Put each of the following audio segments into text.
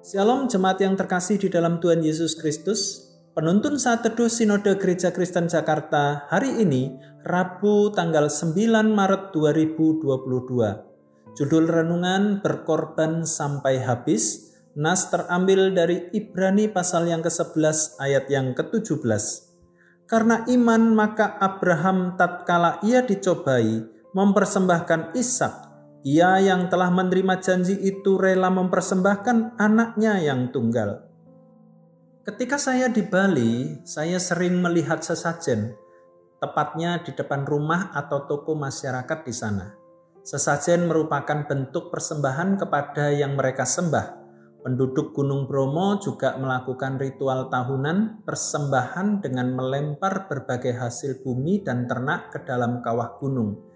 Shalom jemaat yang terkasih di dalam Tuhan Yesus Kristus. Penuntun saat teduh Sinode Gereja Kristen Jakarta hari ini, Rabu tanggal 9 Maret 2022. Judul renungan berkorban sampai habis. Nas terambil dari Ibrani pasal yang ke-11 ayat yang ke-17. Karena iman maka Abraham tatkala ia dicobai mempersembahkan Ishak ia yang telah menerima janji itu rela mempersembahkan anaknya yang tunggal. Ketika saya di Bali, saya sering melihat sesajen, tepatnya di depan rumah atau toko masyarakat di sana. Sesajen merupakan bentuk persembahan kepada yang mereka sembah. Penduduk Gunung Bromo juga melakukan ritual tahunan persembahan dengan melempar berbagai hasil bumi dan ternak ke dalam kawah gunung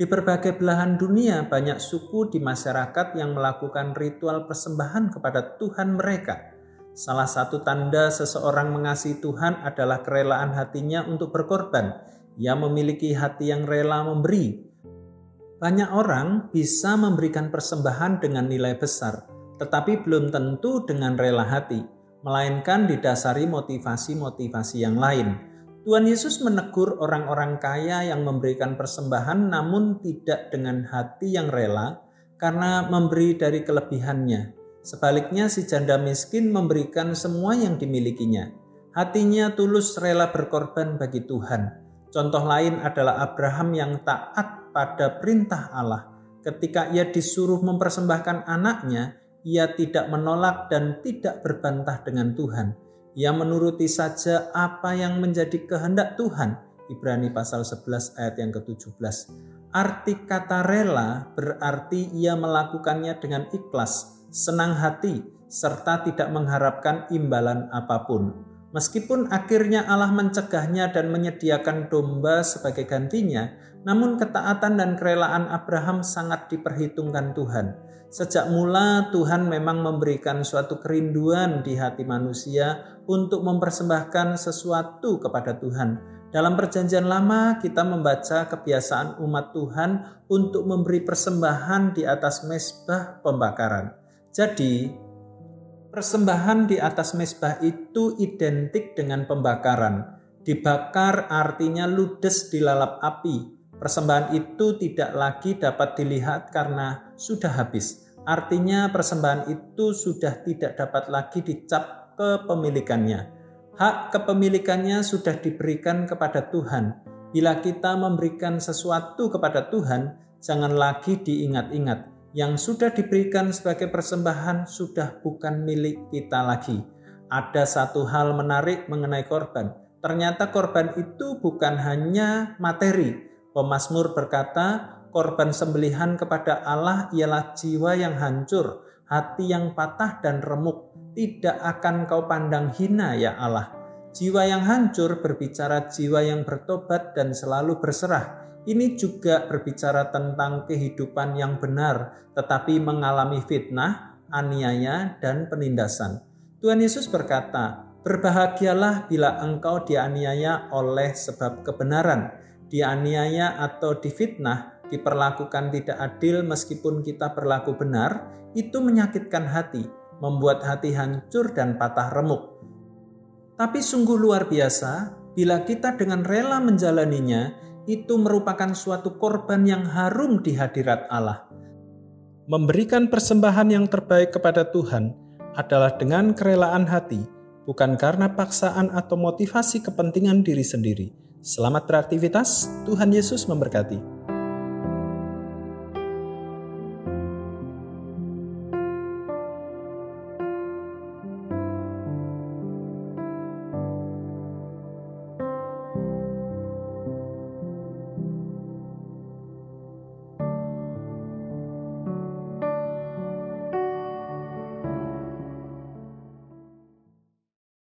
di berbagai belahan dunia banyak suku di masyarakat yang melakukan ritual persembahan kepada Tuhan mereka. Salah satu tanda seseorang mengasihi Tuhan adalah kerelaan hatinya untuk berkorban. Ia memiliki hati yang rela memberi. Banyak orang bisa memberikan persembahan dengan nilai besar, tetapi belum tentu dengan rela hati, melainkan didasari motivasi-motivasi yang lain. Tuhan Yesus menegur orang-orang kaya yang memberikan persembahan namun tidak dengan hati yang rela karena memberi dari kelebihannya. Sebaliknya si janda miskin memberikan semua yang dimilikinya. Hatinya tulus rela berkorban bagi Tuhan. Contoh lain adalah Abraham yang taat pada perintah Allah. Ketika ia disuruh mempersembahkan anaknya, ia tidak menolak dan tidak berbantah dengan Tuhan ia menuruti saja apa yang menjadi kehendak Tuhan. Ibrani pasal 11 ayat yang ke-17. Arti kata rela berarti ia melakukannya dengan ikhlas, senang hati, serta tidak mengharapkan imbalan apa pun. Meskipun akhirnya Allah mencegahnya dan menyediakan domba sebagai gantinya, namun ketaatan dan kerelaan Abraham sangat diperhitungkan Tuhan. Sejak mula Tuhan memang memberikan suatu kerinduan di hati manusia untuk mempersembahkan sesuatu kepada Tuhan. Dalam perjanjian lama kita membaca kebiasaan umat Tuhan untuk memberi persembahan di atas mesbah pembakaran. Jadi, persembahan di atas mesbah itu identik dengan pembakaran. Dibakar artinya ludes dilalap api, Persembahan itu tidak lagi dapat dilihat karena sudah habis. Artinya persembahan itu sudah tidak dapat lagi dicap kepemilikannya. Hak kepemilikannya sudah diberikan kepada Tuhan. Bila kita memberikan sesuatu kepada Tuhan, jangan lagi diingat-ingat. Yang sudah diberikan sebagai persembahan sudah bukan milik kita lagi. Ada satu hal menarik mengenai korban. Ternyata korban itu bukan hanya materi, Pemasmur berkata, korban sembelihan kepada Allah ialah jiwa yang hancur, hati yang patah dan remuk. Tidak akan kau pandang hina ya Allah. Jiwa yang hancur berbicara jiwa yang bertobat dan selalu berserah. Ini juga berbicara tentang kehidupan yang benar, tetapi mengalami fitnah, aniaya, dan penindasan. Tuhan Yesus berkata, "Berbahagialah bila engkau dianiaya oleh sebab kebenaran." dianiaya atau difitnah, diperlakukan tidak adil meskipun kita berlaku benar, itu menyakitkan hati, membuat hati hancur dan patah remuk. Tapi sungguh luar biasa, bila kita dengan rela menjalaninya, itu merupakan suatu korban yang harum di hadirat Allah. Memberikan persembahan yang terbaik kepada Tuhan adalah dengan kerelaan hati, bukan karena paksaan atau motivasi kepentingan diri sendiri Selamat beraktivitas, Tuhan Yesus memberkati.